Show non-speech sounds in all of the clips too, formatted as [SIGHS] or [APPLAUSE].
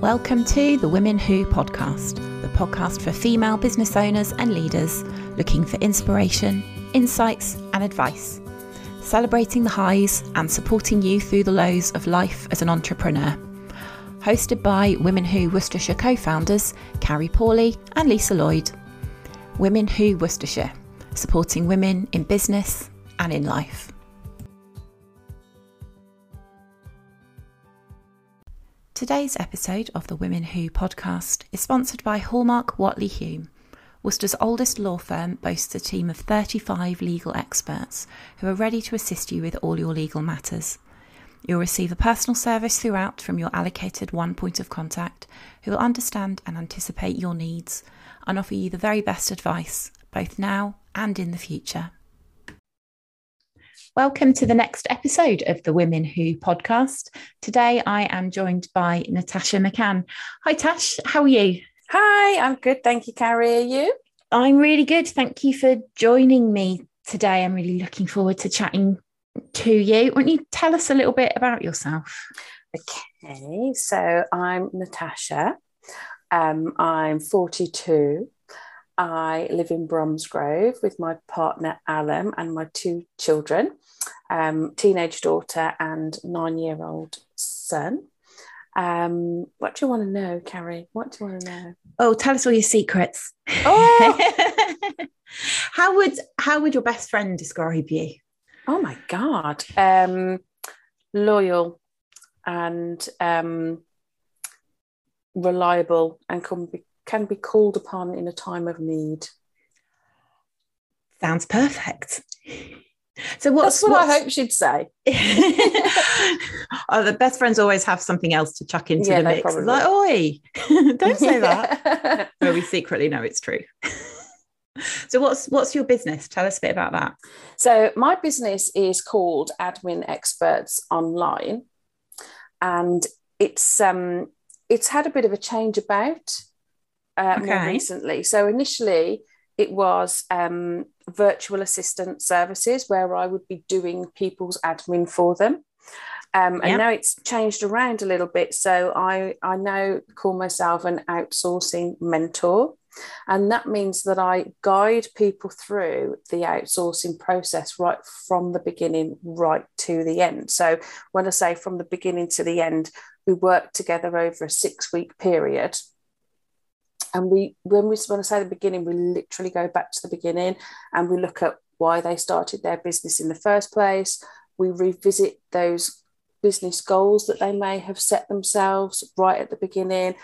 Welcome to the Women Who podcast, the podcast for female business owners and leaders looking for inspiration, insights, and advice, celebrating the highs and supporting you through the lows of life as an entrepreneur. Hosted by Women Who Worcestershire co founders Carrie Pawley and Lisa Lloyd. Women Who Worcestershire, supporting women in business and in life. Today's episode of the Women Who podcast is sponsored by Hallmark Watley Hulme. Worcester's oldest law firm boasts a team of 35 legal experts who are ready to assist you with all your legal matters. You'll receive a personal service throughout from your allocated one point of contact who will understand and anticipate your needs and offer you the very best advice, both now and in the future. Welcome to the next episode of the Women Who podcast. Today I am joined by Natasha McCann. Hi, Tash, how are you? Hi, I'm good. Thank you, Carrie. Are you? I'm really good. Thank you for joining me today. I'm really looking forward to chatting to you. Why don't you tell us a little bit about yourself? Okay, so I'm Natasha. Um, I'm 42. I live in Bromsgrove with my partner Alan and my two children, um, teenage daughter and nine year old son. Um, what do you want to know, Carrie? What do you want to know? Oh, tell us all your secrets. Oh, [LAUGHS] how would how would your best friend describe you? oh my God. Um, loyal and um, reliable and can be, can be called upon in a time of need. Sounds perfect. So what's That's what what's- I hope she'd say. [LAUGHS] oh, the best friends always have something else to chuck into Yeah, the mix. Probably like, oi, [LAUGHS] don't say [LAUGHS] that. But we secretly know it's true. so what's what's your business? Tell us a bit about that. So my business is called Admin Experts Online, and it's um it's had a bit of a change about uh, more recently. So initially it was um, virtual assistant services where I would be doing people's admin for them. Um, and Yep. now it's changed around a little bit. So I, I now call myself an outsourcing mentor. And that means that I guide people through the outsourcing process right from the beginning right to the end. So when I say from the beginning to the end, we work together over a six week period. And we, when we when I say the beginning, we literally go back to the beginning and we look at why they started their business in the first place. We revisit those business goals that they may have set themselves right at the beginning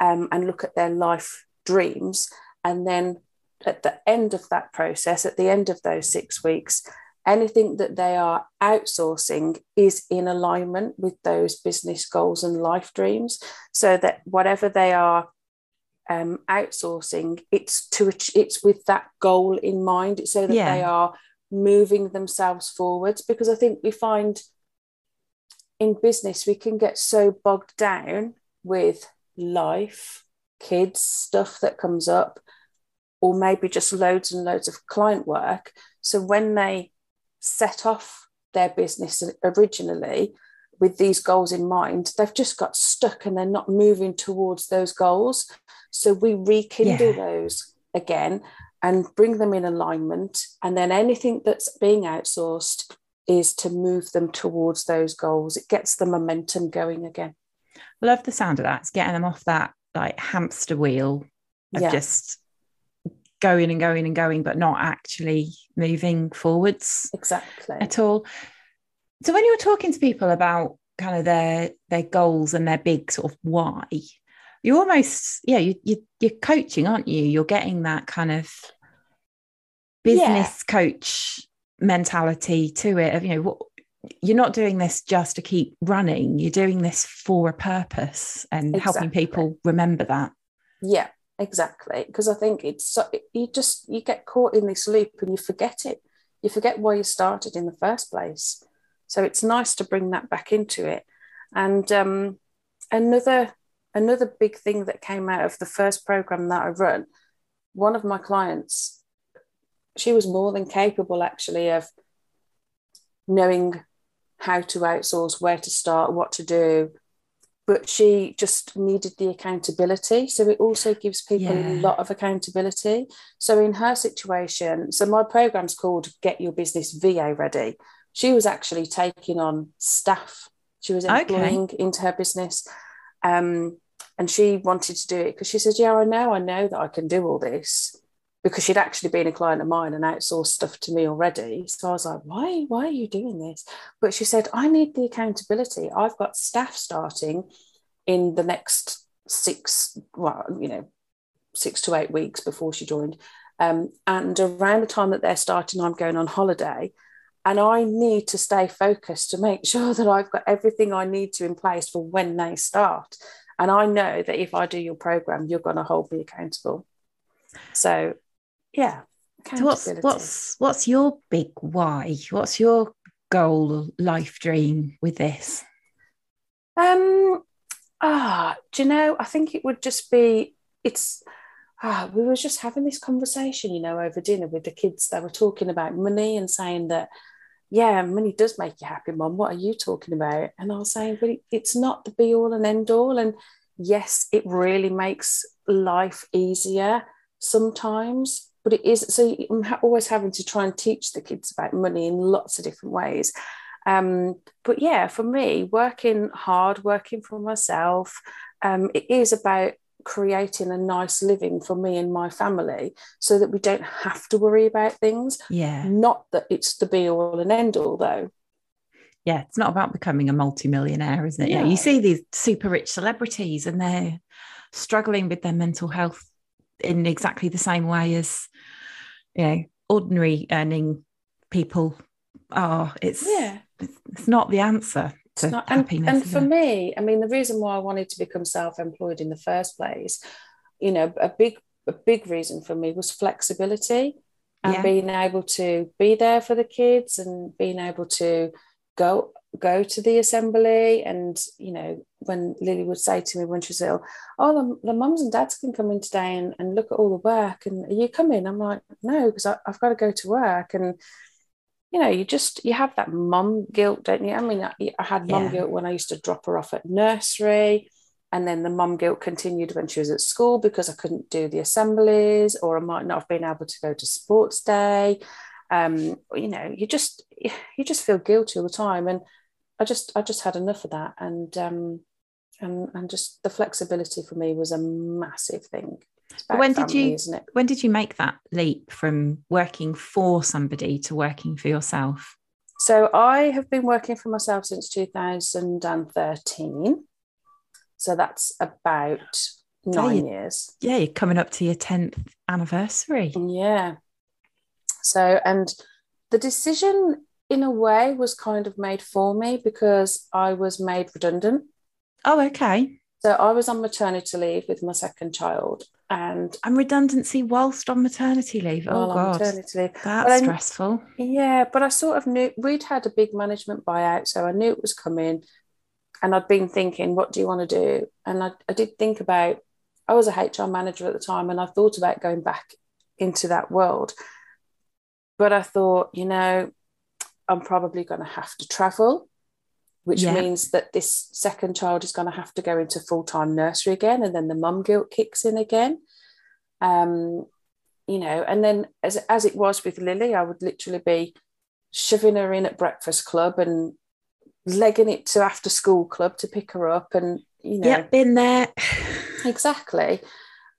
um, and look at their life dreams. And then at the end of that process, at the end of those six weeks, anything that they are outsourcing is in alignment with those business goals and life dreams. So that whatever they are um, outsourcing, it's to it's with that goal in mind, so that Yeah. they are moving themselves forwards. Because I think we find in business we can get so bogged down with life, kids, stuff that comes up, or maybe just loads and loads of client work. So when they set off their business originally with these goals in mind, they've just got stuck and they're not moving towards those goals. So we rekindle Yeah. those again and bring them in alignment. And then anything that's being outsourced is to move them towards those goals. It gets the momentum going again. Love the sound of that. It's getting them off that like hamster wheel of Yeah. just going and going and going, but not actually moving forwards Exactly. at all. So when you're talking to people about kind of their their goals and their big sort of why, you're almost yeah you, you you're coaching, aren't you? You're getting that kind of business coach mentality to it of you know what you're not doing this just to keep running you're doing this for a purpose and helping people remember that Yeah, exactly. Because I think it's so, you just you get caught in this loop and you forget it. You forget why you started in the first place. So it's nice to bring that back into it. And um, another another big thing that came out of the first program that I run, one of my clients, she was more than capable actually of knowing how to outsource, where to start, what to do, but she just needed the accountability. So it also gives people Yeah. a lot of accountability. So in her situation, so my program's called Get Your Business VA Ready. She was actually taking on staff. She was Okay. employing into her business. Um, and she wanted to do it because she said, Yeah, I know, I know that I can do all this. Because she'd actually been a client of mine and outsourced stuff to me already. So I was like, why, why are you doing this? But she said, I need the accountability. I've got staff starting in the next six, well, you know, six to eight weeks before she joined. Um, and around the time that they're starting, I'm going on holiday. And I need to stay focused to make [LAUGHS] sure that I've got everything I need to in place for when they start. And I know that if I do your program, you're going to hold me accountable. So, yeah. So what's what's what's your big why? What's your goal, life dream with this? Um, ah, do you know? I think it would just be. It's. Ah, we were just having this conversation, you know, over dinner with the kids. They were talking about money and saying that, yeah, money does make you happy, mom. What are you talking about? And I was saying, but it's not the be all and end all. And yes, it really makes life easier sometimes, but it is. So I'm always having to try and teach the kids about money in lots of different ways. Um, but yeah, for me, working hard, working for myself, um, it is about creating a nice living for me and my family so that we don't have to worry about things. Yeah. Not that it's the be all and end all, though. Yeah. It's not about becoming a multimillionaire, isn't it? Yeah. No. You see these super rich celebrities and they're struggling with their mental health in exactly the same way as you know, ordinary earning people are. It's Yeah. it's not the answer to It's not- and, and for it? me, I mean, the reason why I wanted to become self-employed in the first place, you know, a big a big reason for me was flexibility and Yeah. being able to be there for the kids and being able to go go to the assembly and you know when Lily would say to me when she was ill, oh the, the mums and dads can come in today and, and look at all the work and are you coming? I'm like no because I've got to go to work and you know, you just you have that mum guilt, don't you? I mean, I, I had mum Yeah. guilt when I used to drop her off at nursery, and then the mum guilt continued when she was at school because I couldn't do the assemblies, or I might not have been able to go to sports day. Um, you know, you just you just feel guilty all the time, and I just I just had enough of that, and um, and and just the flexibility for me was a massive thing. But when did you-? When did you make that leap from working for somebody to working for yourself? So I have been working for myself since 2013. So that's about nine you- years. Yeah, you're coming up to your 10th anniversary. Yeah. So, and the decision in a way was kind of made for me because I was made redundant. Oh, okay. So I was on maternity leave with my second child and And redundancy whilst on maternity leave. Oh, God. maternity leave. That's But I- stressful. Yeah, but I sort of knew we'd had a big management buyout, so I knew it was coming. And I'd been thinking, what do you want to do? And I, I did think about, I was a HR manager at the time, and I thought about going back into that world. But I thought, you know, I'm probably going to have to travel, which Yeah. means that this second child is going to have to go into full time nursery again, and then the mum guilt kicks in again. Um, you know, and then as as it was with Lily, I would literally be shoving her in at breakfast club and legging it to after school club to pick her up, and you know, Yep, been there. exactly.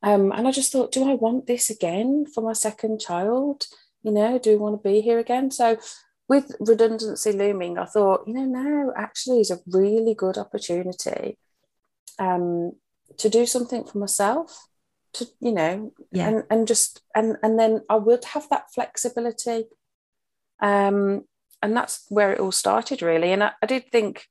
Um, and I just thought, do I want this again for my second child? You know, do we want to be here again? So, with redundancy looming, I thought, you know, now actually is a really good opportunity um, to do something for myself. To you know, Yeah. and and just and and then I would have that flexibility. Um, and that's where it all started, really. And I, I did think,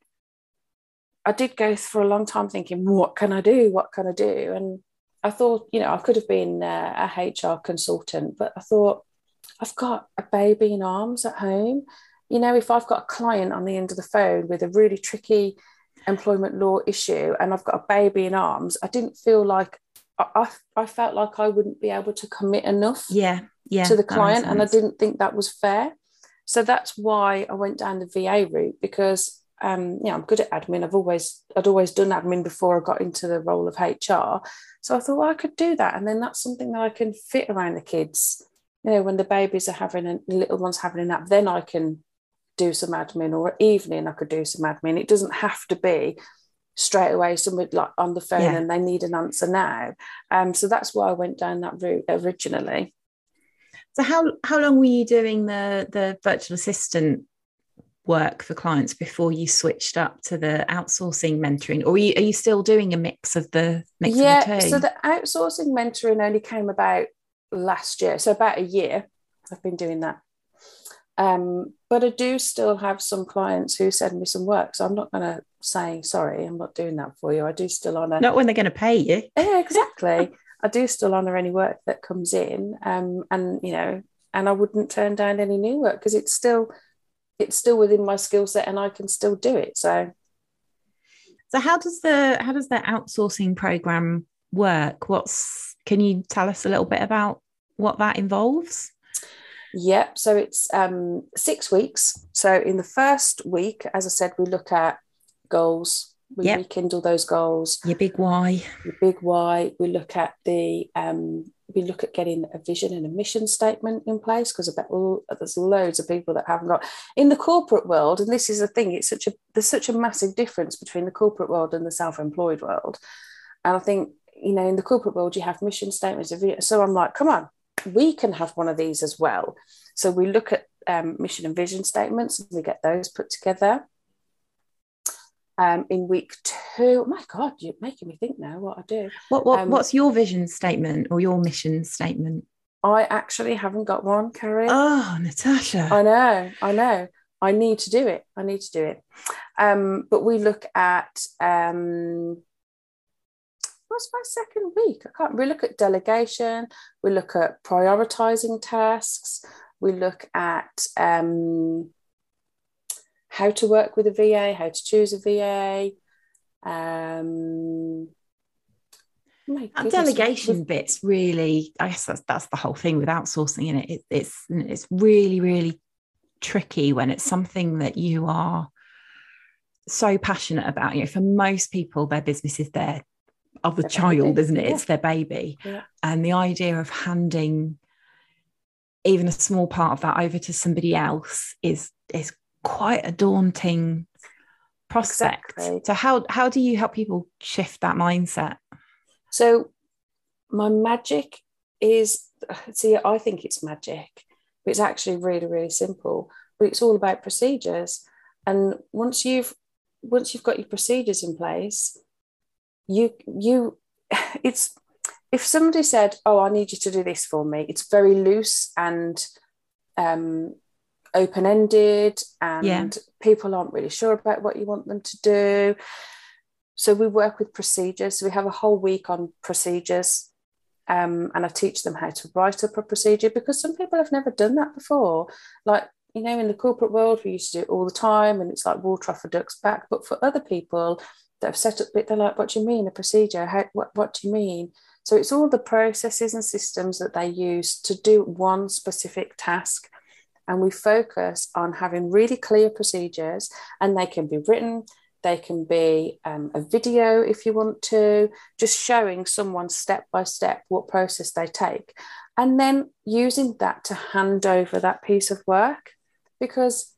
I did go for a long time thinking, what can I do? What can I do? And I thought, you know, I could have been uh, a HR consultant, but I thought, I've got a baby in arms at home. You know, if I've got a client on the end of the phone with a really tricky employment law issue and I've got a baby in arms, I didn't feel like I, I, felt like I wouldn't be able to commit enough Yeah, yeah. to the client and I didn't think that was fair. So that's why I went down the VA route because um, yeah, I'm good at admin. I've always I'd always done admin before I got into the role of HR. So I thought well, I could do that, and then that's something that I can fit around the kids. You know, when the babies are having a little ones having a nap, then I can do some admin, or evening I could do some admin. It doesn't have to be straight away somebody like on the phone yeah. and they need an answer now. Um, so that's why I went down that route originally. So how how long were you doing the the virtual assistant work for clients before you switched up to the outsourcing mentoring or are you, are you still doing a mix of the mix yeah of the so the outsourcing mentoring only came about last year. So about a year i've been doing that. Um, but i do still have some clients who send me some work. So i'm not going to say sorry i'm not doing that for you. I do still honor not when they're going to pay you. Yeah exactly. [LAUGHS] I do still honor any work that comes in um, and you know and i wouldn't turn down any new work because it's still it's still within my skill set and I can still do it. So. So how does the how does the outsourcing program work? What's can you tell us a little bit about what that involves? Yep. So it's um, six weeks. So in the first week, as I said, we look at goals. We yep. rekindle those goals. Your big why. Your big why. We look at the um, we look at getting a vision and a mission statement in place because I bet all, there's loads of people that haven't got in the corporate world. And this is the thing; it's such a there's such a massive difference between the corporate world and the self-employed world. And I think you know, in the corporate world, you have mission statements. So I'm like, come on, we can have one of these as well. So we look at um, mission and vision statements, and we get those put together um, in week two. Oh my God, you're making me think now what I do. What, what um, What's your vision statement or your mission statement? I actually haven't got one, Carrie. Oh, Natasha. I know, I know. I need to do it. I need to do it. Um, but we look at um, what's my second week? I can't. We look at delegation. We look at prioritizing tasks. We look at um, how to work with a VA, how to choose a VA. Um, that delegation bit's really, I guess that's that's the whole thing with outsourcing in it. it. It's it's really really tricky when it's something that you are so passionate about. You know, for most people, their business is their other their child, baby. isn't it? Yeah. It's their baby, yeah. and the idea of handing even a small part of that over to somebody else is is quite a daunting prospect. Exactly. So how how do you help people shift that mindset? So my magic is see, I think it's magic, but it's actually really, really simple. But it's all about procedures. And once you've once you've got your procedures in place, you you [SIGHS] it's if somebody said, Oh, I need you to do this for me, it's very loose and um open ended and yeah. people aren't really sure about what you want them to do. So we work with procedures. We have a whole week on procedures. Um, and I teach them how to write up a procedure because some people have never done that before. Like, you know, in the corporate world, we used to do it all the time and it's like water off a duck's back. But for other people that have set up they're like, what do you mean a procedure? How, what, what do you mean? So it's all the processes and systems that they use to do one specific task and we focus on having really clear procedures and they can be written they can be um, a video if you want to just showing someone step by step what process they take and then using that to hand over that piece of work because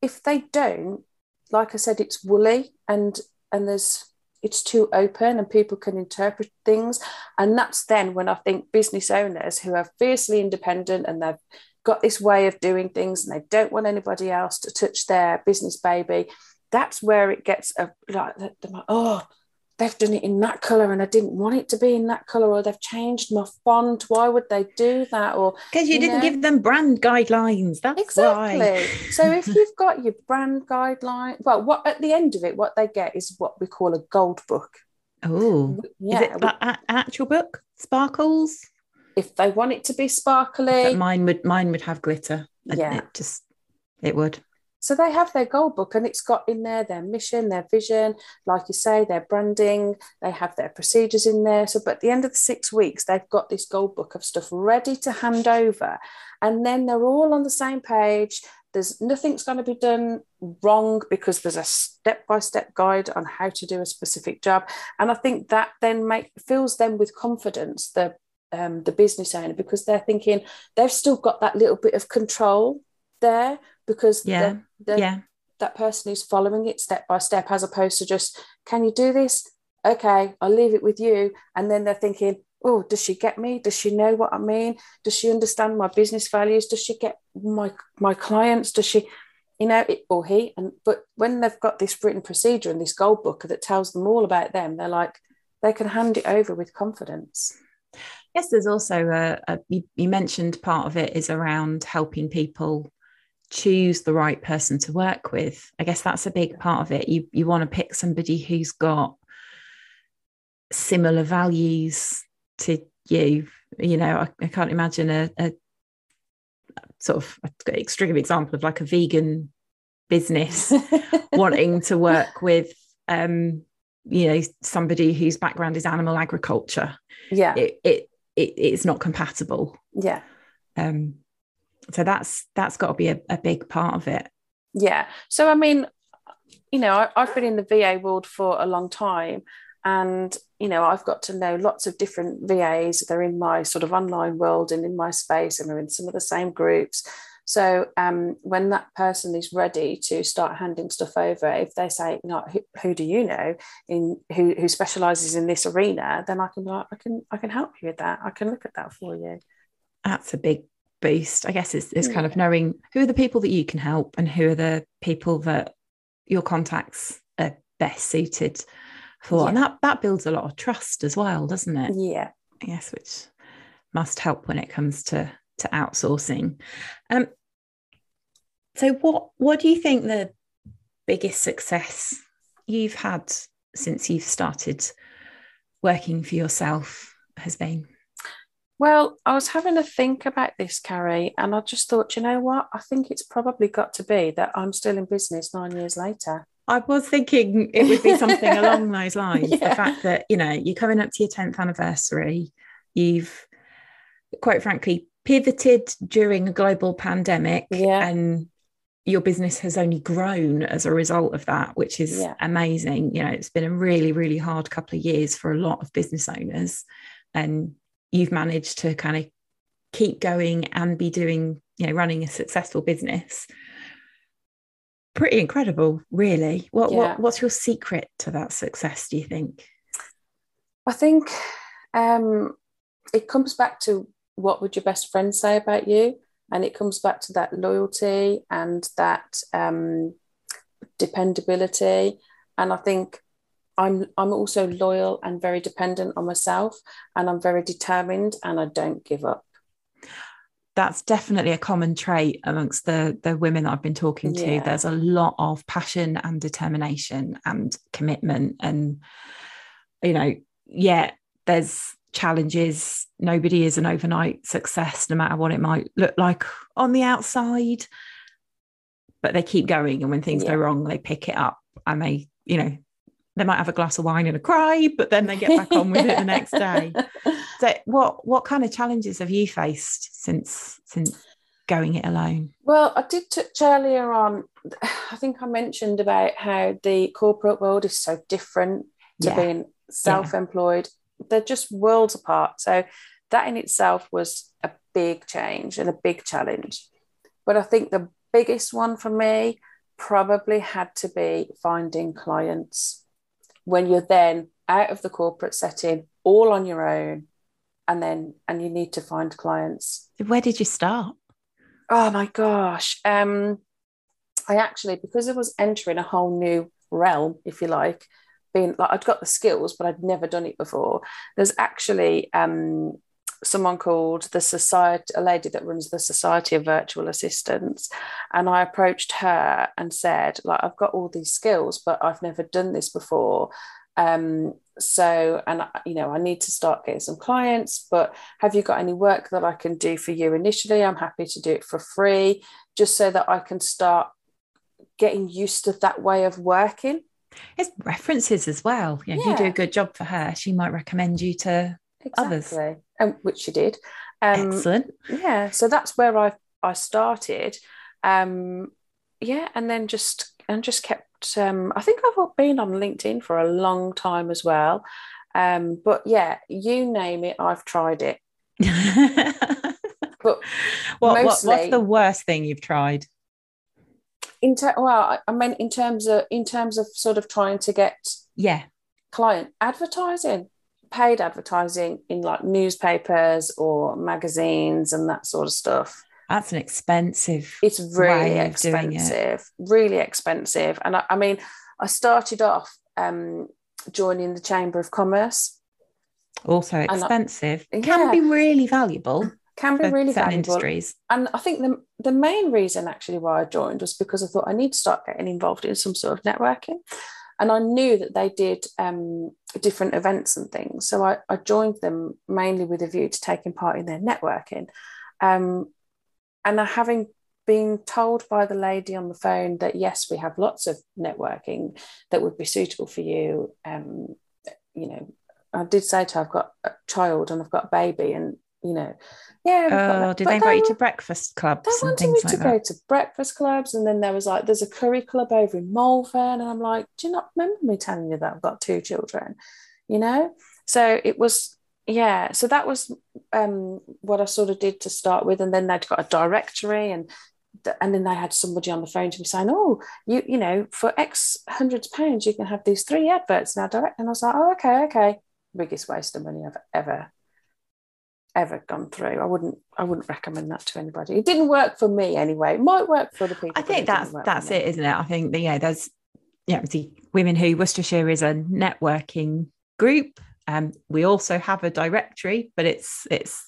if they don't like i said it's woolly and and there's it's too open and people can interpret things. And that's then when i think business owners who are fiercely independent and they've got this way of doing things and they don't want anybody else to touch their business baby that's where it gets a, like, oh they've done it in that color and I didn't want it to be in that color or they've changed my font why would they do that or because you, you, didn't know? give them brand guidelines that's exactly why. [LAUGHS] so if you've got your brand guideline well what at the end of it what they get is what we call a gold book oh yeah is it an actual book sparkles if they want it to be sparkly. Mine would mine would have glitter. Yeah. It just it would. So they have their gold book and it's got in there their mission, their vision, like you say, their branding, they have their procedures in there. So, but at the end of the six weeks, they've got this gold book of stuff ready to hand over. And then they're all on the same page. there's nothing's going to be done wrong because there's a step-by-step guide on how to do a specific job and i think that then make fills them with confidence the um, the business owner because they're thinking they've still got that little bit of control there because yeah yeah. that person who's following it step by step as opposed to just can you do this? Okay i'll leave it with you. And then they're thinking oh does she get me? Does she know what i mean? Does she understand my business values? Does she get my my clients? Does she you know it, or he? And but when they've got this written procedure and this gold book that tells them all about them they're like they can hand it over with confidence. Yes there's also a, a you, you mentioned part of it is around helping people choose the right person to work with i guess that's a big part of it. You you want to pick somebody who's got similar values to you. You know i, I can't imagine a, a sort of extreme example of like a vegan business [LAUGHS] wanting to work with um you know somebody whose background is animal agriculture. Yeah. It, it, it it's not compatible. Yeah. Um so that's that's got to be a, a big part of it. Yeah. So i mean you know I, i've been in the va world for a long time and you know i've got to know lots of different vas they're in my sort of online world and in my space and we're in some of the same groups. So um, when that person is ready to start handing stuff over if they say you know who, who do you know in who, who specializes in this arena? then i can i can i can help you with that. I can look at that for you. That's a big boost i guess it's, it's kind of knowing who are the people that you can help and who are the people that your contacts are best suited for. Yeah. And that that builds a lot of trust as well, doesn't it? Yeah. Yes, which must help when it comes to to outsourcing. Um, so what what do you think the biggest success you've had since you've started working for yourself has been? Well, I was having a think about this, Carrie, and I just thought, you know what? I think it's probably got to be that I'm still in business nine years later. I was thinking it would be something [LAUGHS] along those lines. Yeah. The fact that, you know, you're coming up to your 10th anniversary, you've quite frankly pivoted during a global pandemic yeah. and your business has only grown as a result of that, which is yeah. amazing. You know, it's been a really, really hard couple of years for a lot of business owners. And you've managed to kind of keep going and be doing, you know, running a successful business pretty incredible, really. What, yeah. what what's your secret to that success? Do you think? I think um, it comes back to what would your best friend say about you, and it comes back to that loyalty and that um, dependability. And I think I'm I'm also loyal and very dependent on myself, and I'm very determined, and I don't give up that's definitely a common trait amongst the the women that I've been talking to. Yeah. There's a lot of passion and determination and commitment, and you know, yeah, there's challenges. Nobody is an overnight success, no matter what it might look like on the outside. But they keep going, and when things yeah. go wrong, they pick it up and they, you know, they might have a glass of wine and a cry, but then they get back on with it the next day. [LAUGHS] So what what kind of challenges have you faced since since going it alone? Well, I did touch earlier on. I think I mentioned about how the corporate world is so different to yeah. being self-employed. Yeah. They're just worlds apart. So that in itself was a big change and a big challenge. But I think the biggest one for me probably had to be finding clients when you're then out of the corporate setting all on your own and then and you need to find clients. Where did you start? Oh my gosh. Um i actually because i was entering a whole new realm if you like being like i'd got the skills but i'd never done it before. There's actually um someone called the society a lady that runs the society of virtual assistants and i approached her and said like i've got all these skills but i've never done this before. Um, so and you know i need to start getting some clients but have you got any work that i can do for you initially? I'm happy to do it for free just so that i can start getting used to that way of working. It's references as well. Yeah, yeah. you do a good job for her. She might recommend you to exactly. others um, which she did um, excellent yeah so that's where i i started Um, yeah, and then just and just kept. Um, I think I've been on LinkedIn for a long time as well. Um, but yeah, you name it, I've tried it. but [LAUGHS] what, mostly, what, what's the worst thing you've tried? In ter- well, I mean, in terms of in terms of sort of trying to get yeah client advertising, paid advertising in like newspapers or magazines and that sort of stuff. That's an expensive. It's really expensive, it. really expensive. And I, I, mean, I started off um, joining the Chamber of Commerce. Also expensive. I, Can yeah, be really valuable. Can be really valuable. Industries. And I think the, the main reason actually why I joined was because I thought I need to start getting involved in some sort of networking. And I knew that they did um, different events and things. So I, I, joined them mainly with a view to taking part in their networking. Um, and having been told by the lady on the phone that yes, we have lots of networking that would be suitable for you. Um, you know, I did say to her, I've got a child and I've got a baby, and you know, yeah. Oh, did they invite you to breakfast clubs? They wanted me to go to breakfast clubs, and then there was like, there's a curry club over in Malvern, and I'm like, do you not remember me telling you that I've got two children? You know, so it was yeah so that was um, what i sort of did to start with and then they'd got a directory and and then they had somebody on the phone to me saying oh you you know for x hundreds of pounds you can have these three adverts now direct and i was like oh okay okay biggest waste of money i've ever ever gone through. I wouldn't i wouldn't recommend that to anybody. It didn't work for me anyway. It might work for the people i think that's that's it isn't it? I think that yeah there's yeah the women who worcestershire is a networking group. Um, we also have a directory, but it's it's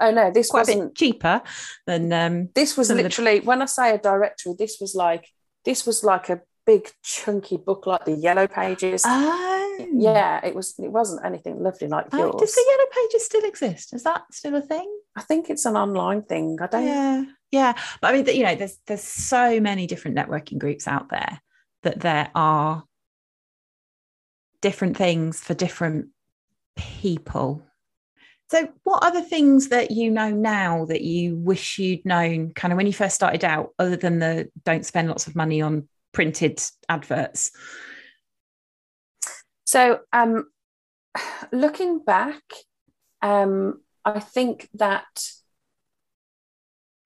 oh no, this wasn't cheaper than um, this was literally the... when I say a directory, this was like this was like a big chunky book like the yellow pages. Oh. Hmm. Yeah, it was it wasn't anything lovely like oh, yours. Does the yellow pages still exist? Is that still a thing? I think it's an online thing. I don't Yeah. Yeah. But I mean you know, there's there's so many different networking groups out there that there are different things for different people. So, what are the things that you know now that you wish you'd known kind of when you first started out, other than the don't spend lots of money on printed adverts? So, um, [SIGHS] looking back, um, I think that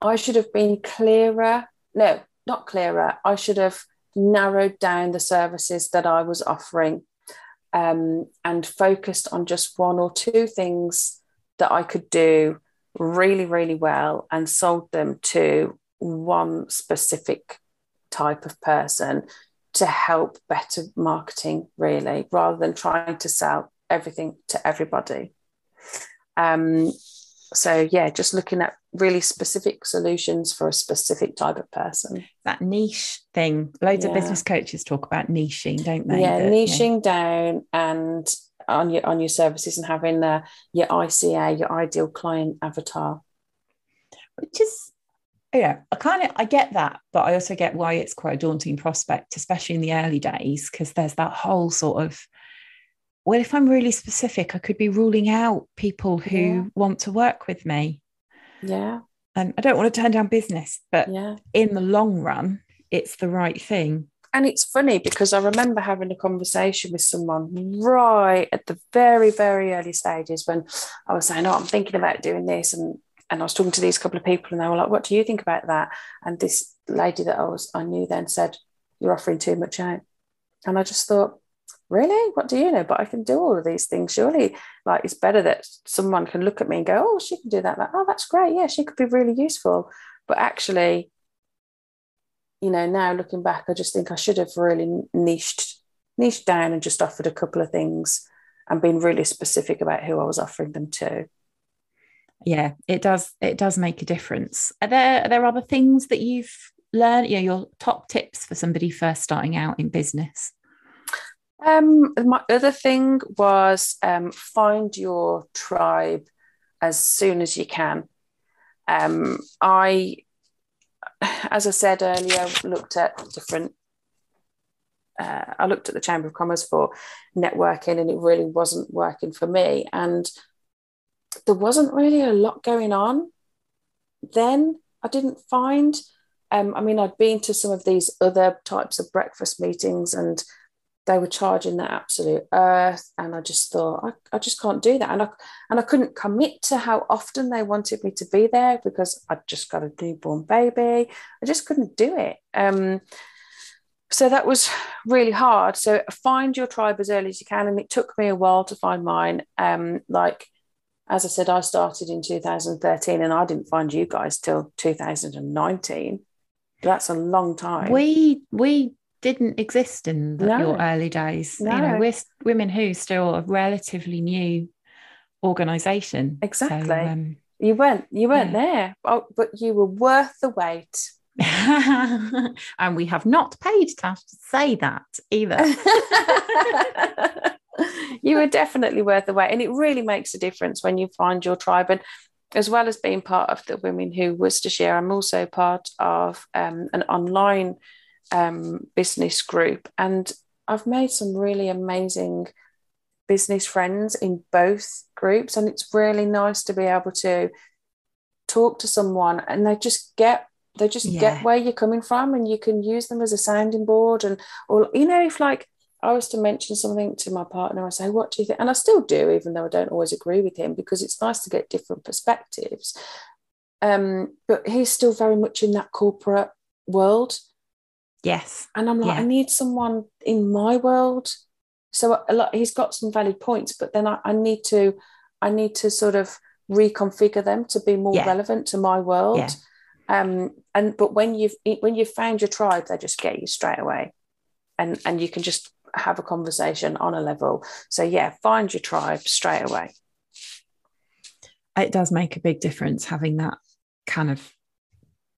I should have been clearer. No, not clearer. I should have narrowed down the services that I was offering um, and focused on just one or two things that I could do really, really well and sold them to one specific type of person to help better marketing, really, rather than trying to sell everything to everybody. Um, so, yeah, just looking at really specific solutions for a specific type of person. That niche thing. Loads yeah. of business coaches talk about niching, don't they? Yeah, that, niching yeah. down and on your on your services and having the your ICA, your ideal client avatar. Which is yeah, I kind of I get that, but I also get why it's quite a daunting prospect, especially in the early days, because there's that whole sort of well, if I'm really specific, I could be ruling out people who yeah. want to work with me. Yeah. And I don't want to turn down business, but yeah. in the long run, it's the right thing. And it's funny because I remember having a conversation with someone right at the very, very early stages when I was saying, Oh, I'm thinking about doing this. And and I was talking to these couple of people and they were like, What do you think about that? And this lady that I was I knew then said, You're offering too much out. And I just thought, really? What do you know? But i can do all of these things. Surely like it's better that someone can look at me and go oh she can do that like, oh that's great. Yeah she could be really useful but actually you know now looking back i just think i should have really niched niched down and just offered a couple of things and been really specific about who i was offering them to yeah it does it does make a difference are there are there other things that you've learned you know your top tips for somebody first starting out in business um, my other thing was um, find your tribe as soon as you can. Um, I, as I said earlier, looked at different. Uh, I looked at the Chamber of Commerce for networking, and it really wasn't working for me. And there wasn't really a lot going on. Then I didn't find um, I mean, I'd been to some of these other types of breakfast meetings and they were charging the absolute earth. And I just thought, I, I just can't do that. And I, and I couldn't commit to how often they wanted me to be there because I'd just got a newborn baby. I just couldn't do it. Um, so that was really hard. So find your tribe as early as you can. And it took me a while to find mine. Um, like, as I said, I started in 2013 and I didn't find you guys till 2019. That's a long time. We we didn't exist in the, no. your early days. No. You know, we're Women Who still a relatively new organization. Exactly. So, um, you weren't you weren't yeah. there, oh, but you were worth the wait. [LAUGHS] and we have not paid Tash to say that either. [LAUGHS] [LAUGHS] you were definitely worth the wait, and it really makes a difference when you find your tribe. And as well as being part of the Women Who Worcestershire, I'm also part of um, an online um, business group, and I've made some really amazing business friends in both groups, and it's really nice to be able to talk to someone and they just get they just yeah. get where you're coming from and you can use them as a sounding board and or you know if like I was to mention something to my partner, I say, What do you think? And I still do, even though I don't always agree with him, because it's nice to get different perspectives. Um, but he's still very much in that corporate world. Yes. And I'm like, yeah. I need someone in my world. So a lot, he's got some valid points, but then I, I need to, I need to sort of reconfigure them to be more yeah. relevant to my world. Yeah. Um, and but when you've when you've found your tribe, they just get you straight away, and and you can just have a conversation on a level. So, yeah, find your tribe straight away. It does make a big difference having that kind of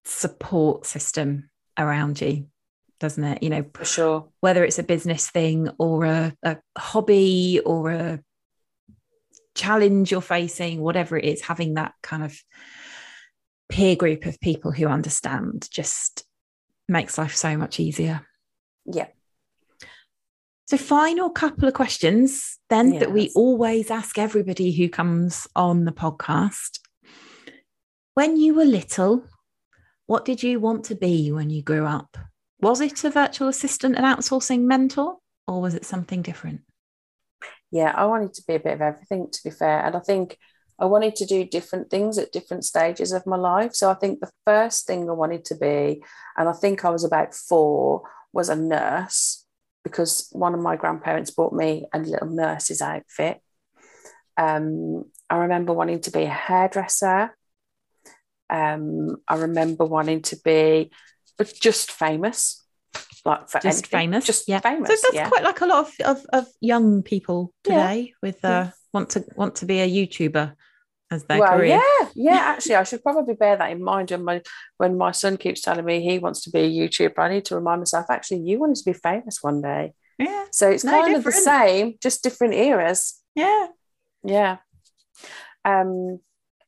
support system around you, doesn't it? You know, for sure. Whether it's a business thing or a, a hobby or a challenge you're facing, whatever it is, having that kind of peer group of people who understand just makes life so much easier. Yeah, so, final couple of questions then yes. that we always ask everybody who comes on the podcast. When you were little, what did you want to be when you grew up? Was it a virtual assistant and outsourcing mentor, or was it something different? Yeah, I wanted to be a bit of everything, to be fair. And I think I wanted to do different things at different stages of my life. So I think the first thing I wanted to be, and I think I was about four, was a nurse because one of my grandparents bought me a little nurse's outfit. Um, I remember wanting to be a hairdresser. Um, I remember wanting to be just famous, like for just anything. famous, just yeah. famous. So that's yeah. quite like a lot of, of, of young people today yeah. with uh, yeah. want to want to be a YouTuber as their well, career. Yeah, yeah. [LAUGHS] Actually, I should probably bear that in mind when my when my son keeps telling me he wants to be a YouTuber. I need to remind myself. Actually, you wanted to be famous one day. Yeah. So it's no kind different. of the same, just different eras. Yeah. Yeah. Um,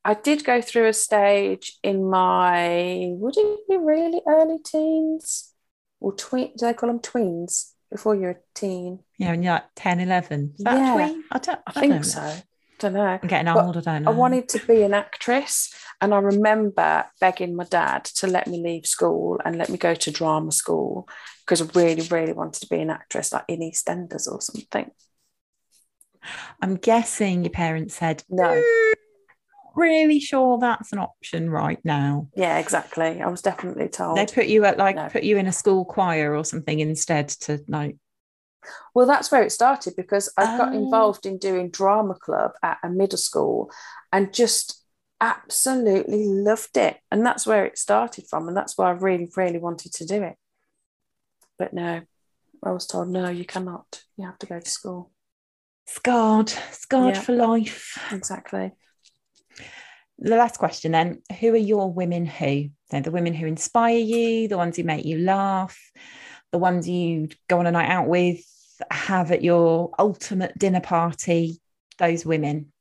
I did go through a stage in my would it be really early teens or tween? Do they call them tweens? Before you're a teen. Yeah, when you're like 10, 11. yeah. tween? I, don't, I, I think so don't know. I'm getting old, I don't know. I wanted to be an actress. And I remember begging my dad to let me leave school and let me go to drama school because I really, really wanted to be an actress, like in EastEnders or something. I'm guessing your parents said, no. Mm, really sure that's an option right now. Yeah, exactly. I was definitely told. They put you at like no. put you in a school choir or something instead to like well, that's where it started because I got oh. involved in doing drama club at a middle school and just absolutely loved it. And that's where it started from. And that's why I really, really wanted to do it. But no, I was told, no, you cannot. You have to go to school. Scarred, scarred yeah, for life. Exactly. The last question then Who are your women who? They're the women who inspire you, the ones who make you laugh, the ones you go on a night out with, have at your ultimate dinner party, those women?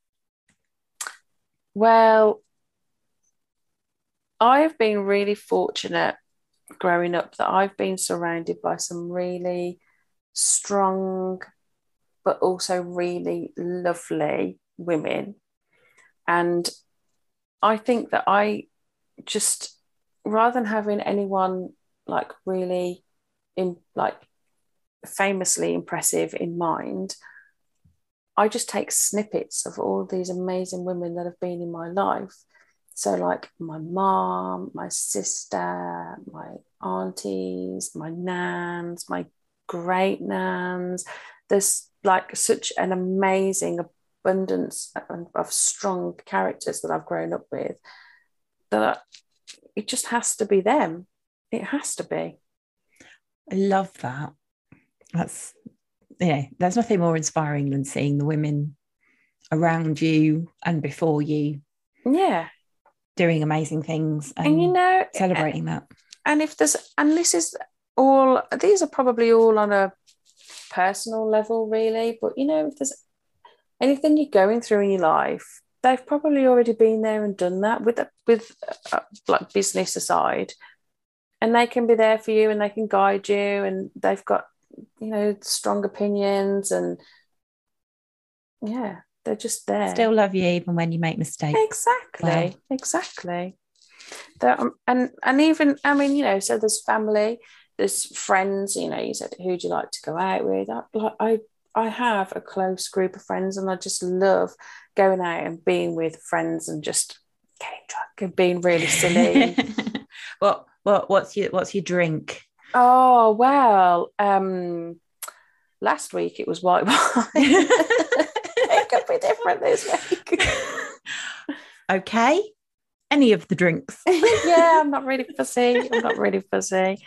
Well, I've been really fortunate growing up that I've been surrounded by some really strong, but also really lovely women. And I think that I just rather than having anyone like really in like famously impressive in mind, I just take snippets of all these amazing women that have been in my life. So, like my mom, my sister, my aunties, my nans, my great nans. There's like such an amazing abundance of strong characters that I've grown up with that it just has to be them. It has to be. I love that. That's yeah, there's nothing more inspiring than seeing the women around you and before you. Yeah. Doing amazing things and, and you know celebrating that. And if there's and this is all these are probably all on a personal level, really. But you know, if there's anything you're going through in your life, they've probably already been there and done that with with uh, like business aside, and they can be there for you and they can guide you, and they've got you know strong opinions and yeah they're just there. Still love you even when you make mistakes. Exactly exactly. Um, and and even i mean you know so there's family there's friends you know you said who do you like to go out with? I, like i i have a close group of friends and i just love going out and being with friends and just getting drunk and being really silly. [LAUGHS] What what what's your what's your drink Oh well, um, last week it was white wine. it could be different this week. [LAUGHS] okay. Any of the drinks? [LAUGHS] yeah, I'm not really fussy. I'm not really fussy.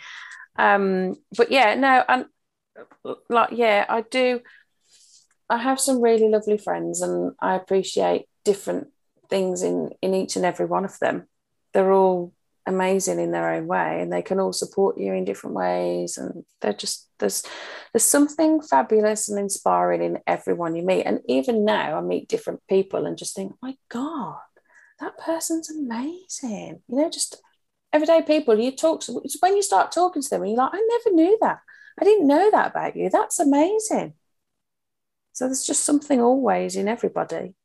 Um, but yeah, no, and like yeah, I do. I have some really lovely friends, and I appreciate different things in in each and every one of them. They're all amazing in their own way and they can all support you in different ways and they're just there's there's something fabulous and inspiring in everyone you meet. And even now I meet different people and just think my god that person's amazing. You know just everyday people you talk to when you start talking to them and you're like I never knew that. I didn't know that about you. That's amazing. So there's just something always in everybody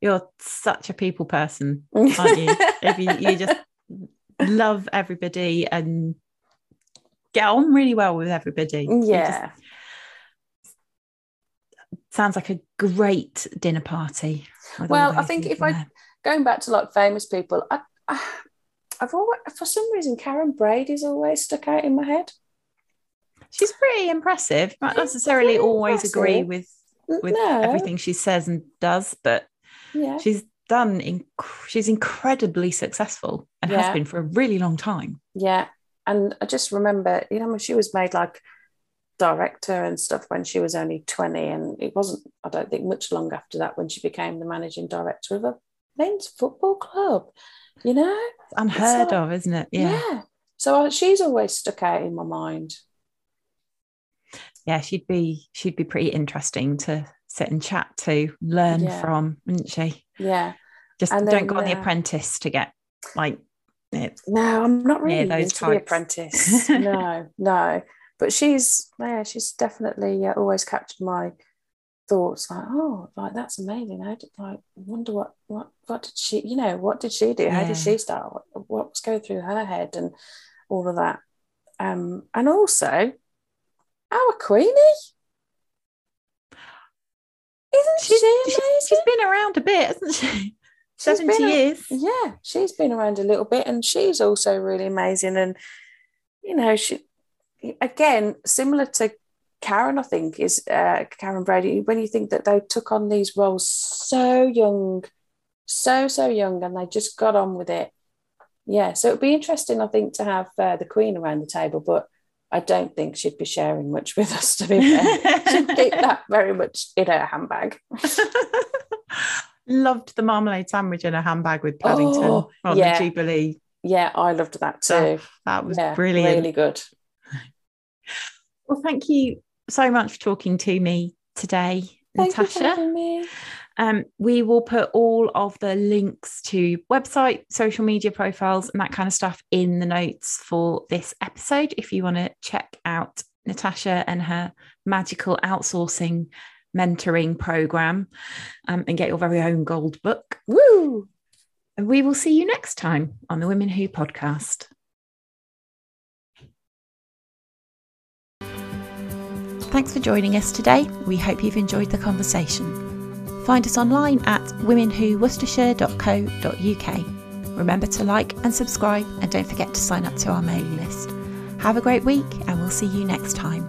you're such a people person, aren't you? [LAUGHS] if you, you just love everybody and get on really well with everybody. Yeah. sounds like a great dinner party. Well, I think if I going back to like famous people, I, I I've always for some reason Karren Brady's always stuck out in my head. She's pretty impressive. Not necessarily always impressive. agree with with no. everything she says and does, but yeah. she's done inc- she's incredibly successful and yeah. has been for a really long time yeah and i just remember you know she was made like director and stuff when she was only 20 and it wasn't i don't think much long after that when she became the managing director of a men's football club you know it's unheard like, of isn't it yeah, yeah. so uh, she's always stuck out in my mind yeah she'd be she'd be pretty interesting to sit and chat to, learn yeah. from, wouldn't she? Yeah. Just and don't then, go on uh, the apprentice to get like it. No, I'm not really yeah, those into types. the apprentice. [LAUGHS] no, no. But she's yeah, she's definitely uh, always captured my thoughts like oh like that's amazing i did like wonder what what what did she you know what did she do yeah. how did she start what, what was going through her head and all of that um and also our queenie isn't she's, she amazing? She's been around a bit, hasn't she? 70 years. Yeah, she's been around a little bit and she's also really amazing. And, you know, she, again, similar to Karren, I think, is uh, Karren Brady, when you think that they took on these roles so young, so, so young, and they just got on with it. Yeah, so it'd be interesting, I think, to have uh, the Queen around the table, but I don't think she'd be sharing much with us, to be fair. she'd keep [LAUGHS] that very much in her handbag. [LAUGHS] Loved the marmalade sandwich in a handbag with Paddington oh, on yeah. the Jubilee. Yeah, I loved that too. that was yeah, brilliant. Really good. Well, thank you so much for talking to me today, thank Natasha. Um, we will put all of the links to website, social media profiles, and that kind of stuff in the notes for this episode. If you want to check out Natasha and her magical outsourcing mentoring program um, and get your very own gold book. Woo! We will see you next time on the Women Who podcast. Thanks for joining us today. We hope you've enjoyed the conversation. Find us online at womenwhoworcestershire.co.uk. Remember to like and subscribe and don't forget to sign up to our mailing list. Have a great week and we'll see you next time.